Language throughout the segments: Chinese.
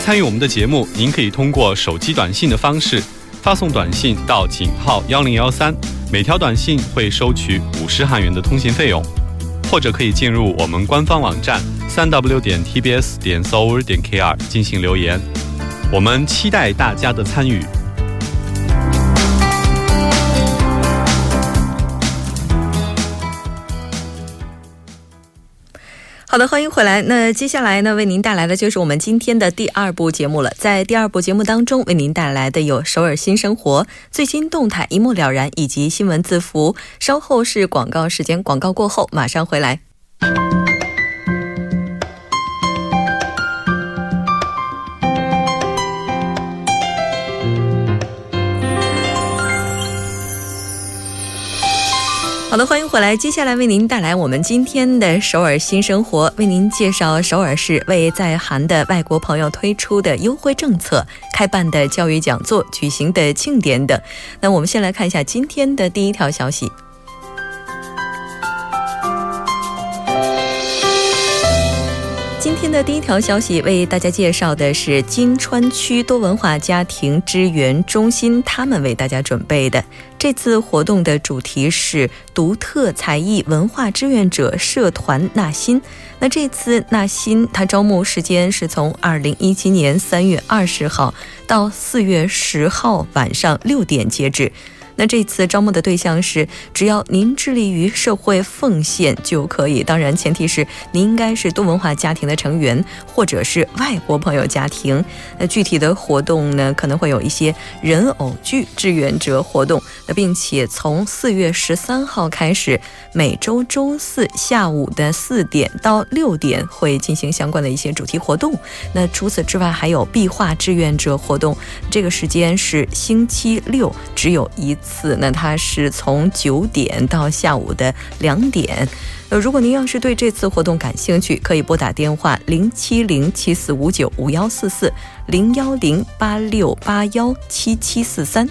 参与我们的节目，您可以通过手机短信的方式发送短信到井号幺零幺三，每条短信会收取五十韩元的通信费用，或者可以进入我们官方网站三 w 点 tbs 点 s o u r 点 kr 进行留言，我们期待大家的参与。好的，欢迎回来。那接下来呢，为您带来的就是我们今天的第二部节目了。在第二部节目当中，为您带来的有首尔新生活最新动态一目了然，以及新闻字符。稍后是广告时间，广告过后马上回来。我们，欢迎回来。接下来为您带来我们今天的首尔新生活，为您介绍首尔市为在韩的外国朋友推出的优惠政策、开办的教育讲座、举行的庆典等。那我们先来看一下今天的第一条消息。今天的第一条消息为大家介绍的是金川区多文化家庭支援中心，他们为大家准备的这次活动的主题是独特才艺文化志愿者社团纳新。那这次纳新，它招募时间是从二零一七年三月二十号到四月十号晚上六点截止。那这次招募的对象是，只要您致力于社会奉献就可以，当然前提是您应该是多文化家庭的成员，或者是外国朋友家庭。那具体的活动呢，可能会有一些人偶剧志愿者活动，那并且从四月十三号开始，每周周四下午的四点到六点会进行相关的一些主题活动。那除此之外，还有壁画志愿者活动，这个时间是星期六，只有一。次，那它是从九点到下午的两点。呃，如果您要是对这次活动感兴趣，可以拨打电话零七零七四五九五幺四四零幺零八六八幺七七四三。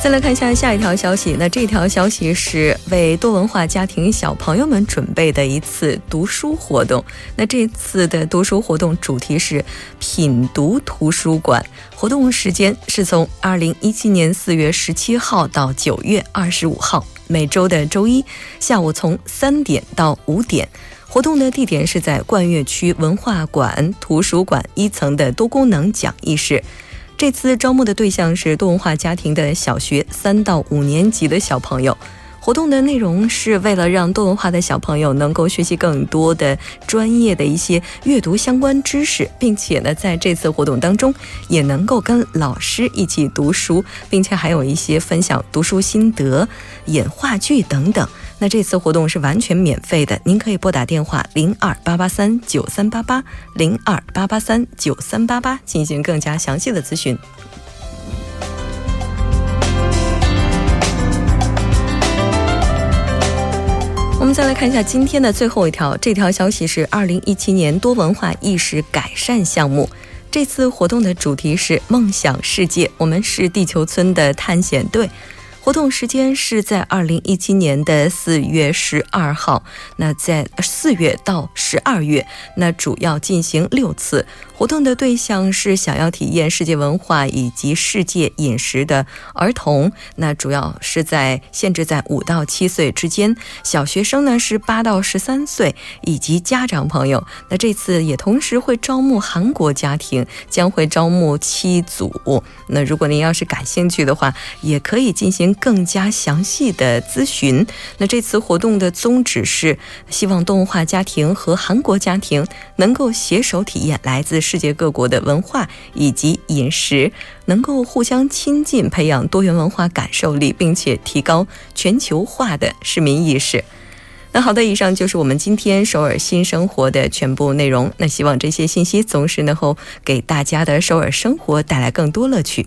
再来看一下下一条消息，那这条消息是为多文化家庭小朋友们准备的一次读书活动。那这次的读书活动主题是品读图书馆，活动时间是从二零一七年四月十七号到九月二十五号，每周的周一下午从三点到五点。活动的地点是在冠岳区文化馆图书馆一层的多功能讲义室。这次招募的对象是多文化家庭的小学三到五年级的小朋友。活动的内容是为了让多文化的小朋友能够学习更多的专业的一些阅读相关知识，并且呢，在这次活动当中也能够跟老师一起读书，并且还有一些分享读书心得、演话剧等等。那这次活动是完全免费的，您可以拨打电话零二八八三九三八八零二八八三九三八八进行更加详细的咨询。我们再来看一下今天的最后一条，这条消息是二零一七年多文化意识改善项目。这次活动的主题是梦想世界，我们是地球村的探险队。活动时间是在二零一七年的四月十二号，那在四月到十二月，那主要进行六次。活动的对象是想要体验世界文化以及世界饮食的儿童，那主要是在限制在五到七岁之间，小学生呢是八到十三岁，以及家长朋友。那这次也同时会招募韩国家庭，将会招募七组。那如果您要是感兴趣的话，也可以进行更加详细的咨询。那这次活动的宗旨是希望动画家庭和韩国家庭能够携手体验来自。世界各国的文化以及饮食能够互相亲近，培养多元文化感受力，并且提高全球化的市民意识。那好的，以上就是我们今天首尔新生活的全部内容。那希望这些信息总是能够给大家的首尔生活带来更多乐趣。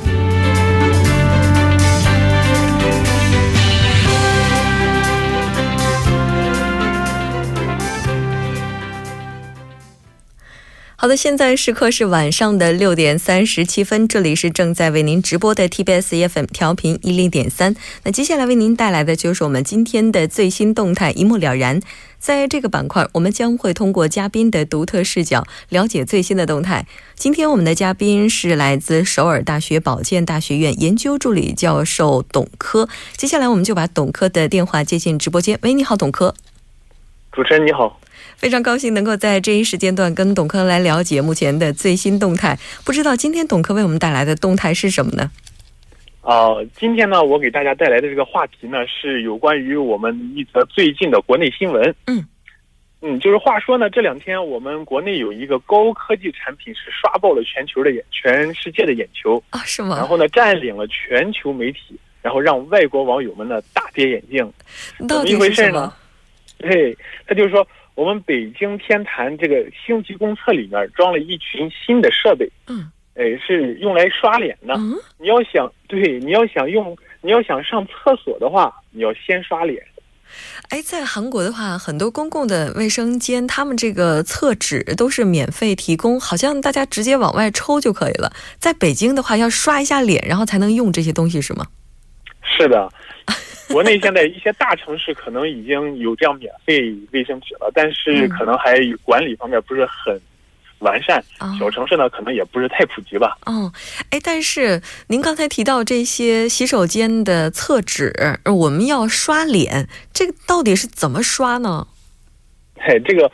好的，现在时刻是晚上的六点三十七分，这里是正在为您直播的 TBS FM 调频一零点三。那接下来为您带来的就是我们今天的最新动态，一目了然。在这个板块，我们将会通过嘉宾的独特视角了解最新的动态。今天我们的嘉宾是来自首尔大学保健大学院研究助理教授董科。接下来我们就把董科的电话接进直播间。喂，你好，董科。主持人你好。非常高兴能够在这一时间段跟董科来了解目前的最新动态。不知道今天董科为我们带来的动态是什么呢？啊，今天呢，我给大家带来的这个话题呢，是有关于我们一则最近的国内新闻。嗯，嗯，就是话说呢，这两天我们国内有一个高科技产品是刷爆了全球的眼，全世界的眼球啊，是吗？然后呢，占领了全球媒体，然后让外国网友们呢大跌眼镜。怎么一回事呢？对，他就是说。我们北京天坛这个星级公厕里面装了一群新的设备，嗯，哎，是用来刷脸的。你要想对，你要想用，你要想上厕所的话，你要先刷脸。哎，在韩国的话，很多公共的卫生间，他们这个厕纸都是免费提供，好像大家直接往外抽就可以了。在北京的话，要刷一下脸，然后才能用这些东西，是吗？是的。国内现在一些大城市可能已经有这样免费卫生纸了，但是可能还管理方面不是很完善。小城市呢，可能也不是太普及吧。哦，哎，但是您刚才提到这些洗手间的厕纸，我们要刷脸，这个到底是怎么刷呢？嘿，这个。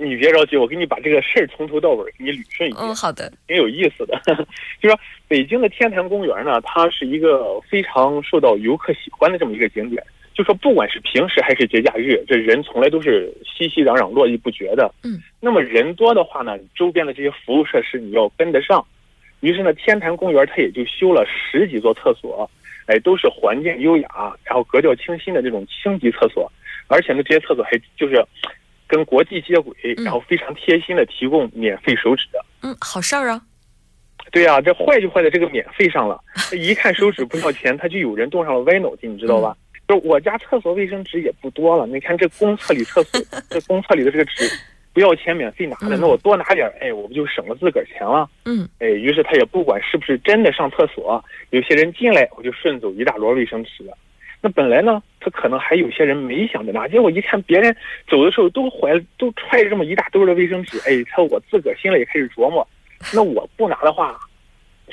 你别着急，我给你把这个事儿从头到尾给你捋顺一遍。嗯，好的，挺有意思的。就说北京的天坛公园呢，它是一个非常受到游客喜欢的这么一个景点。就说不管是平时还是节假日，这人从来都是熙熙攘攘、络绎不绝的。嗯，那么人多的话呢，周边的这些服务设施你要跟得上。于是呢，天坛公园它也就修了十几座厕所，哎，都是环境优雅，然后格调清新的这种星级厕所。而且呢，这些厕所还就是。跟国际接轨，然后非常贴心的提供免费手纸的，嗯，好事儿啊。对呀，这坏就坏在这个免费上了。一看手纸不要钱，他就有人动上了歪脑筋，你知道吧？就我家厕所卫生纸也不多了，你看这公厕里厕所，这公厕里的这个纸不要钱，免费拿的，那我多拿点，哎，我不就省了自个儿钱了？嗯，哎，于是他也不管是不是真的上厕所，有些人进来，我就顺走一大摞卫生纸。那本来呢，他可能还有些人没想着拿，结果一看别人走的时候都怀都揣着这么一大兜的卫生纸，哎，他我自个儿心里也开始琢磨，那我不拿的话，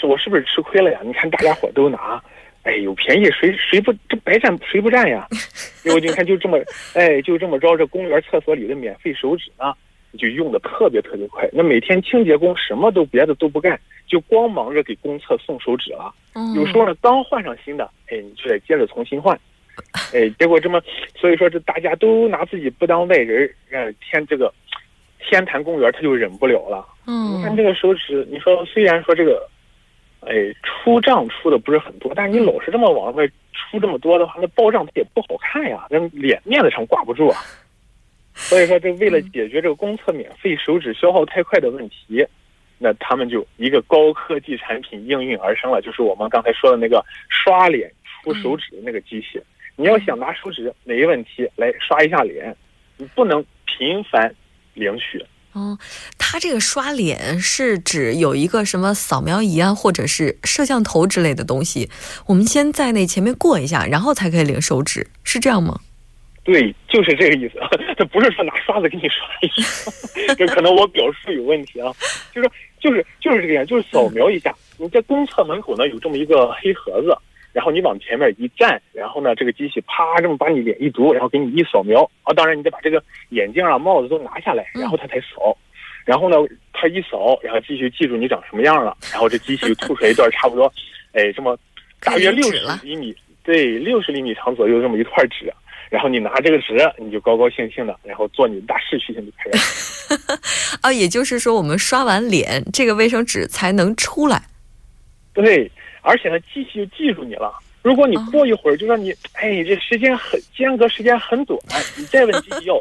我是不是吃亏了呀？你看大家伙都拿，哎，有便宜谁谁不这白占谁不占呀？结果你看就这么，哎，就这么着，这公园厕所里的免费手纸呢，就用的特别特别快。那每天清洁工什么都别的都不干，就光忙着给公厕送手纸了。有时候呢，刚换上新的，哎，你就得接着重新换，哎，结果这么，所以说这大家都拿自己不当外人，让天这个天坛公园他就忍不了了。嗯，你看这个手指，你说虽然说这个，哎，出账出的不是很多，但是你老是这么往外出这么多的话，那报账它也不好看呀，那脸面子上挂不住啊。所以说，这为了解决这个公厕免费手指消耗太快的问题。那他们就一个高科技产品应运而生了，就是我们刚才说的那个刷脸出手指的那个机器。你要想拿手指没问题，来刷一下脸，你不能频繁领取。哦，它这个刷脸是指有一个什么扫描仪啊，或者是摄像头之类的东西，我们先在那前面过一下，然后才可以领手指，是这样吗？对，就是这个意思。他不是说拿刷子给你刷一刷，这可能我表述有问题啊。就是就是就是这个样，就是扫描一下。你在公厕门口呢有这么一个黑盒子，然后你往前面一站，然后呢这个机器啪这么把你脸一读，然后给你一扫描啊。当然你得把这个眼镜啊帽子都拿下来，然后它才扫。然后呢它一扫，然后继续记住你长什么样了，然后这机器就吐出来一段差不多，哎这么大约六十厘米。对，六十厘米长左右这么一块纸，然后你拿这个纸，你就高高兴兴的，然后做你的大事去就可以了。啊，也就是说，我们刷完脸，这个卫生纸才能出来。对，而且呢，机器就记住你了。如果你过一会儿就让你，哎，这时间很间隔时间很短，你再问机器要，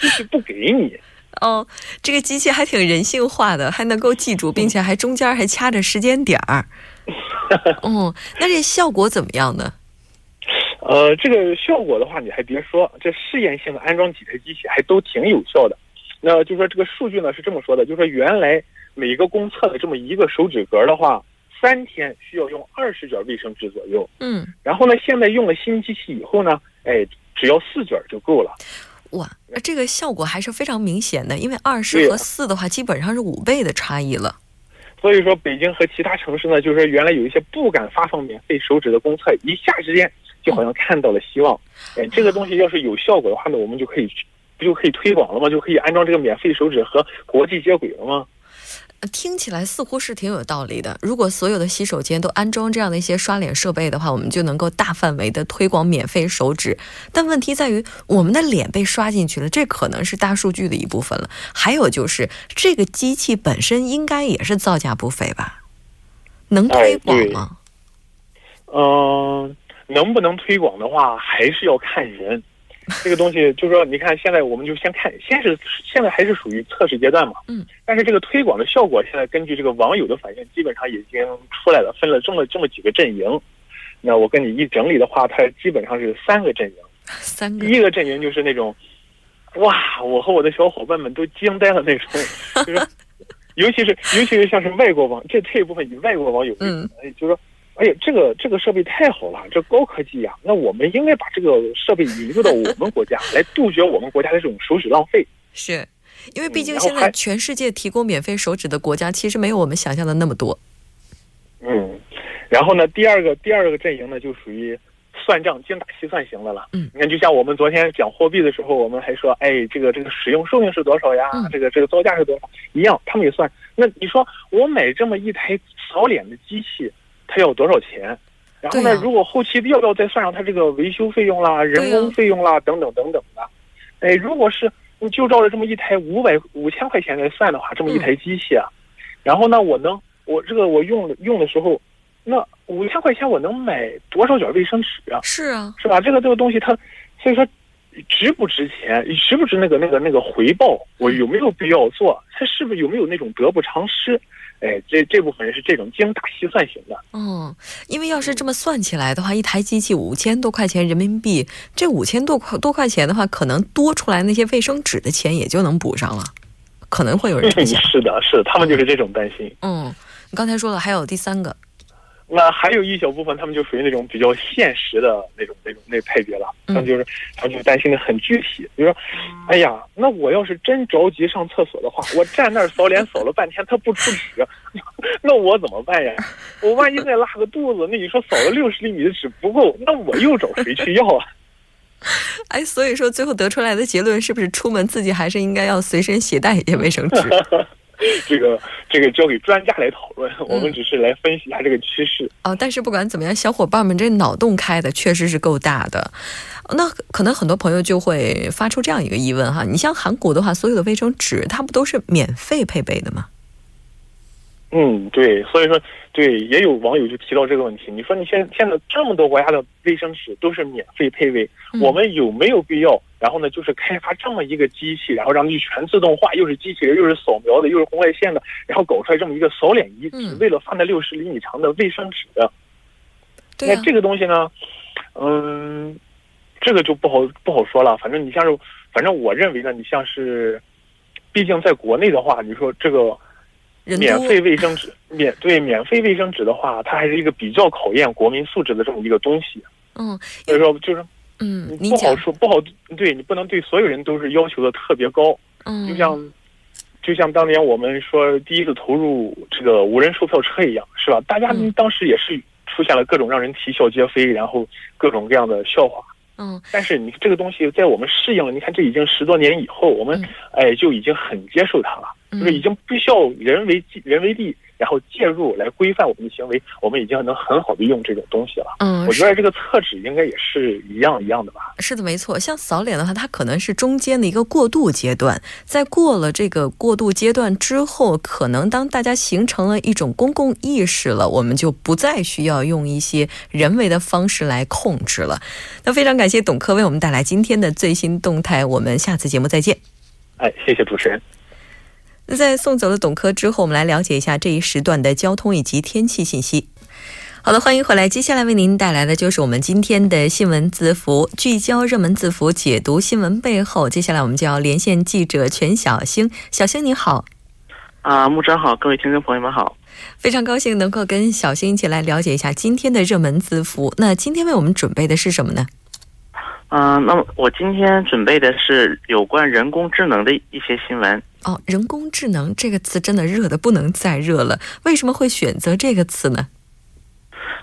机器不给你。哦，这个机器还挺人性化的，还能够记住，并且还中间还掐着时间点儿。哦，那这效果怎么样呢？呃，这个效果的话，你还别说，这试验性的安装几台机器还都挺有效的。那就说这个数据呢是这么说的，就说原来每个公厕的这么一个手指格的话，三天需要用二十卷卫生纸左右。嗯，然后呢，现在用了新机器以后呢，哎，只要四卷就够了。哇，那这个效果还是非常明显的，因为二十和四的话，基本上是五倍的差异了。所以说，北京和其他城市呢，就是原来有一些不敢发放免费手纸的公厕，一下之间就好像看到了希望。哎，这个东西要是有效果的话呢，我们就可以不就可以推广了吗？就可以安装这个免费手纸和国际接轨了吗？听起来似乎是挺有道理的。如果所有的洗手间都安装这样的一些刷脸设备的话，我们就能够大范围的推广免费手纸。但问题在于，我们的脸被刷进去了，这可能是大数据的一部分了。还有就是，这个机器本身应该也是造价不菲吧？能推广吗？嗯，能不能推广的话，还是要看人。这个东西就是说，你看现在我们就先看，先是现在还是属于测试阶段嘛。嗯。但是这个推广的效果，现在根据这个网友的反应，基本上已经出来了，分了这么这么几个阵营。那我跟你一整理的话，它基本上是三个阵营。三个。第一个阵营就是那种，哇，我和我的小伙伴们都惊呆了那种，就是，尤其是尤其是像是外国网，这这一部分以外国网友为主，就是说。哎呀，这个这个设备太好了，这高科技呀！那我们应该把这个设备引入到我们国家，来杜绝我们国家的这种手指浪费。是，因为毕竟现在全世界提供免费手指的国家，其实没有我们想象的那么多。嗯，然后呢，第二个第二个阵营呢，就属于算账精打细算型的了。嗯，你看，就像我们昨天讲货币的时候，我们还说，哎，这个这个使用寿命是多少呀？这个这个造价是多少？一样，他们也算。那你说，我买这么一台扫脸的机器？它要多少钱？然后呢？如果后期要不要再算上他这个维修费用啦、人工费用啦等等等等的？哎，如果是你就照着这么一台五百五千块钱来算的话，这么一台机器啊，然后呢，我能我这个我用用的时候，那五千块钱我能买多少卷卫生纸啊？是啊，是吧？这个这个东西它，所以说值不值钱？值不值那个那个那个回报？我有没有必要做？它是不是有没有那种得不偿失？哎，这这部分人是这种精打细算型的。嗯，因为要是这么算起来的话，一台机器五千多块钱人民币，这五千多块多块钱的话，可能多出来那些卫生纸的钱也就能补上了，可能会有人 想。是的，是的，他们就是这种担心。嗯，你刚才说了，还有第三个。那还有一小部分，他们就属于那种比较现实的那种、那种、那配别了。他们就是，他们就担心的很具体。比如说，哎呀，那我要是真着急上厕所的话，我站那儿扫脸扫了半天，他不出纸，那我怎么办呀？我万一再拉个肚子，那你说扫了六十厘米的纸不够，那我又找谁去要啊？哎，所以说最后得出来的结论是不是，出门自己还是应该要随身携带一些卫生纸？这个这个交给专家来讨论，我们只是来分析一下这个趋势。哦，但是不管怎么样，小伙伴们这脑洞开的确实是够大的。那可能很多朋友就会发出这样一个疑问哈，你像韩国的话，所有的卫生纸它不都是免费配备的吗？嗯，对，所以说，对，也有网友就提到这个问题。你说你现现在这么多国家的卫生纸都是免费配备，我们有没有必要？然后呢，就是开发这么一个机器，然后让你全自动化，又是机器人，又是扫描的，又是红外线的，然后搞出来这么一个扫脸仪，只为了放那六十厘米长的卫生纸。那这个东西呢，嗯，这个就不好不好说了。反正你像是，反正我认为呢，你像是，毕竟在国内的话，你说这个。免费卫生纸，免对免费卫生纸的话，它还是一个比较考验国民素质的这么一个东西。嗯，所以说就是，嗯，不好说，不好对你不能对所有人都是要求的特别高。嗯，就像，就像当年我们说第一次投入这个无人售票车一样，是吧？大家当时也是出现了各种让人啼笑皆非，然后各种各样的笑话。嗯，但是你这个东西在我们适应了，你看这已经十多年以后，我们哎就已经很接受它了，就是已经不需要人为人为力然后介入来规范我们的行为，我们已经能很好的用这种东西了。嗯，我觉得这个厕纸应该也是一样一样的吧。是的，没错。像扫脸的话，它可能是中间的一个过渡阶段，在过了这个过渡阶段之后，可能当大家形成了一种公共意识了，我们就不再需要用一些人为的方式来控制了。那非常感谢董科为我们带来今天的最新动态，我们下次节目再见。哎，谢谢主持人。那在送走了董科之后，我们来了解一下这一时段的交通以及天气信息。好的，欢迎回来。接下来为您带来的就是我们今天的新闻字符，聚焦热门字符，解读新闻背后。接下来我们就要连线记者全小星。小星你好，啊，木真好，各位听众朋友们好，非常高兴能够跟小星一起来了解一下今天的热门字符。那今天为我们准备的是什么呢？嗯、那么我今天准备的是有关人工智能的一些新闻。哦，人工智能这个词真的热的不能再热了。为什么会选择这个词呢？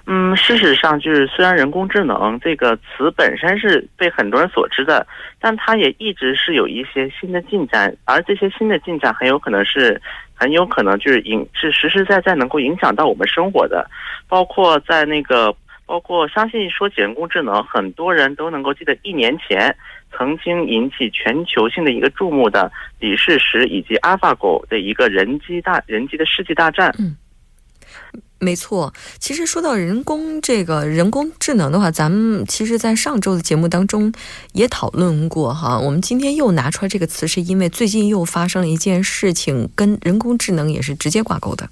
嗯，事实上，就是虽然人工智能这个词本身是被很多人所知的，但它也一直是有一些新的进展，而这些新的进展很有可能是很有可能就是影是实实在在能够影响到我们生活的，包括在那个，包括相信说起人工智能，很多人都能够记得一年前曾经引起全球性的一个注目的李世石以及阿尔法狗的一个人机大人机的世纪大战。没错，其实说到人工这个人工智能的话，咱们其实，在上周的节目当中也讨论过哈。我们今天又拿出来这个词，是因为最近又发生了一件事情，跟人工智能也是直接挂钩的。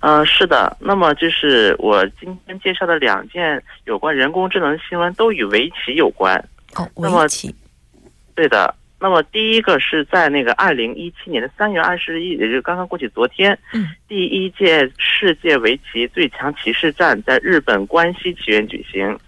嗯，是的。那么就是我今天介绍的两件有关人工智能新闻都与围棋有关。哦，那么围棋，对的。那么第一个是在那个二零一七年的三月二十一，也就是刚刚过去昨天，嗯，第一届世界围棋最强骑士战在日本关西棋院举行。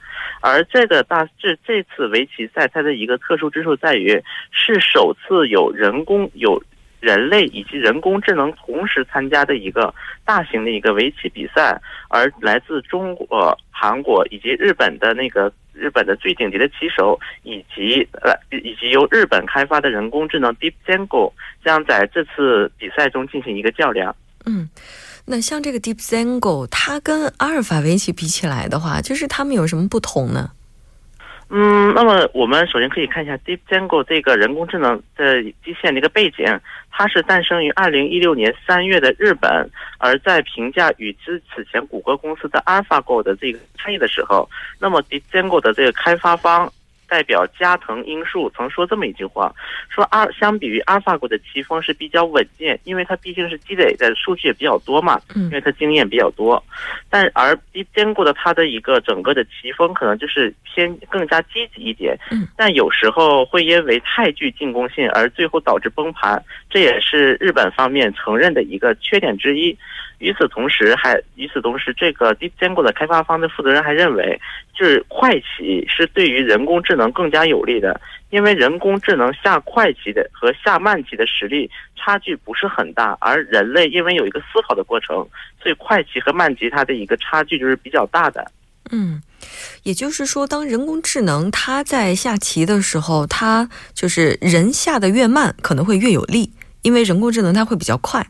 而这个大这这次围棋赛，它的一个特殊之处在于，是首次有人工有人类以及人工智能同时参加的一个大型的一个围棋比赛，而来自中国、韩国以及日本的那个日本的最顶级的棋手，以及呃以及由日本开发的人工智能 Deep Zengo 将在这次比赛中进行一个较量。嗯，那像这个 Deep Zengo，它跟阿尔法围棋比起来的话，就是它们有什么不同呢？嗯，那么我们首先可以看一下 Deep Zengo 这个人工智能的基线的一个背景，它是诞生于二零一六年三月的日本，而在评价与之此前谷歌公司的 AlphaGo 的这个差异的时候，那么 Deep Zengo 的这个开发方。代表加藤英树曾说这么一句话，说阿相比于阿尔法狗的棋风是比较稳健，因为它毕竟是积累的数据也比较多嘛，嗯因为它经验比较多。但而兼顾的它的一个整个的棋风可能就是偏更加积极一点，嗯，但有时候会因为太具进攻性而最后导致崩盘，这也是日本方面承认的一个缺点之一。与此同时，还与此同时，这个 Deep Zengo 的开发方的负责人还认为，就是快棋是对于人工智能更加有利的，因为人工智能下快棋的和下慢棋的实力差距不是很大，而人类因为有一个思考的过程，所以快棋和慢棋它的一个差距就是比较大的。嗯，也就是说，当人工智能它在下棋的时候，它就是人下的越慢，可能会越有利，因为人工智能它会比较快。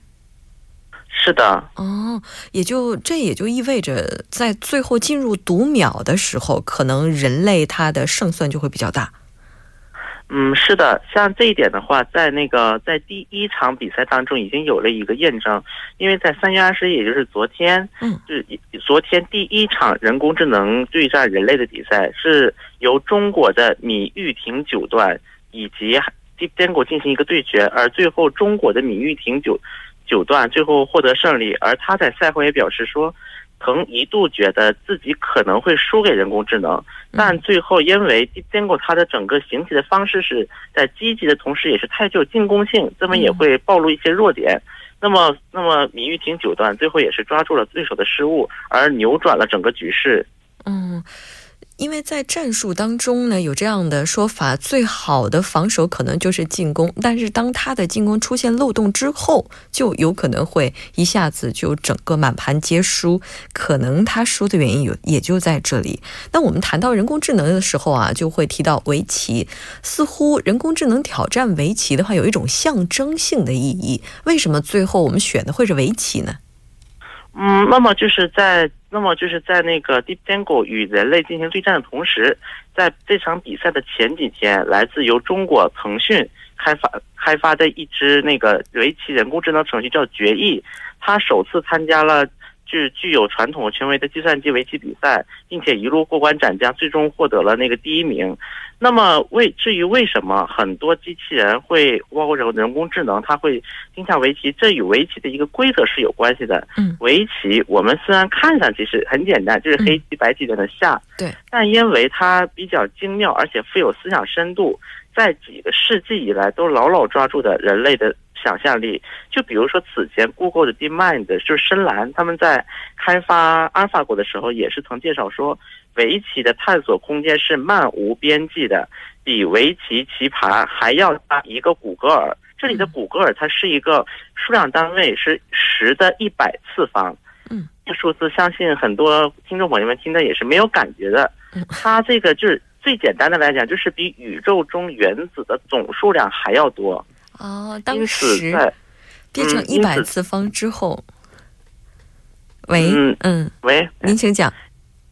是的，哦，也就这也就意味着，在最后进入读秒的时候，可能人类它的胜算就会比较大。嗯，是的，像这一点的话，在那个在第一场比赛当中已经有了一个验证，因为在三月二十一，也就是昨天，嗯，就是昨天第一场人工智能对战人类的比赛，是由中国的米玉婷九段以及 Deep Zengo 进行一个对决，而最后中国的米玉婷九九段最后获得胜利，而他在赛后也表示说。曾一度觉得自己可能会输给人工智能，但最后因为 Zengo 它的整个行棋的方式是在积极的同时，也是太具有进攻性，这么也会暴露一些弱点。那么，那么米玉婷九段最后也是抓住了对手的失误，而扭转了整个局势。嗯。因为在战术当中呢，有这样的说法：最好的防守可能就是进攻，但是当他的进攻出现漏洞之后，就有可能会一下子就整个满盘皆输。可能他输的原因有也就在这里。那我们谈到人工智能的时候啊，就会提到围棋。似乎人工智能挑战围棋的话，有一种象征性的意义。为什么最后我们选的会是围棋呢？嗯，那么就是在那么就是在那个 DeepTango 与人类进行对战的同时，在这场比赛的前几天，来自由中国腾讯开发开发的一支那个围棋人工智能程序叫绝艺，它首次参加了。是具有传统权威的计算机围棋比赛，并且一路过关斩将，最终获得了那个第一名。那么，为至于为什么很多机器人会，包括人人工智能，它会盯向围棋，这与围棋的一个规则是有关系的。嗯，围棋我们虽然看上去是很简单，就是黑棋白棋在那下，对，但因为它比较精妙，而且富有思想深度，在几个世纪以来都牢牢抓住的人类的。想象力，就比如说此前 Google 的 DeepMind 就是深蓝，他们在开发 AlphaGo 的时候，也是曾介绍说，围棋的探索空间是漫无边际的，比围棋棋盘还要大一个谷歌尔。这里的谷歌尔它是一个数量单位，是十的一百次方。嗯，这数字相信很多听众朋友们听的也是没有感觉的。嗯，它这个就是最简单的来讲，就是比宇宙中原子的总数量还要多。哦，当时变成一百次方之后，喂，嗯嗯，喂，您请讲。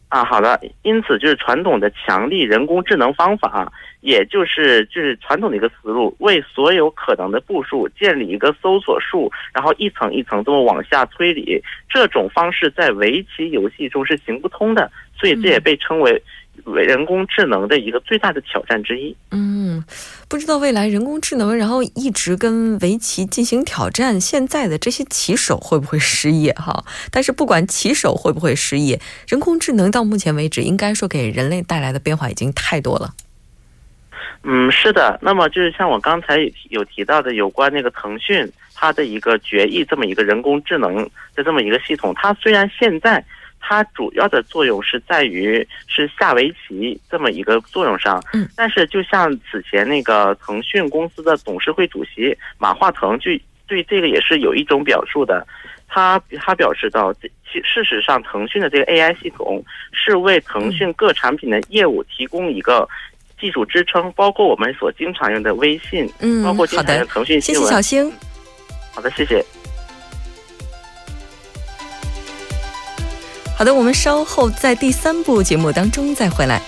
啊，好的。因此，就是传统的强力人工智能方法，也就是就是传统的一个思路，为所有可能的步数建立一个搜索树，然后一层一层这么往下推理。这种方式在围棋游戏中是行不通的，所以这也被称为。为人工智能的一个最大的挑战之一。嗯，不知道未来人工智能，然后一直跟围棋进行挑战，现在的这些棋手会不会失业？哈，但是不管棋手会不会失业，人工智能到目前为止，应该说给人类带来的变化已经太多了。嗯，是的。那么就是像我刚才有提到的，有关那个腾讯它的一个决议这么一个人工智能的这么一个系统，它虽然现在。它主要的作用是在于是下围棋这么一个作用上，嗯，但是就像此前那个腾讯公司的董事会主席马化腾就对这个也是有一种表述的，他他表示到，其事实上腾讯的这个 AI 系统是为腾讯各产品的业务提供一个技术支撑，包括我们所经常用的微信，嗯，包括经常用腾讯新闻，谢谢小星，好的，谢谢。好的，我们稍后在第三部节目当中再回来。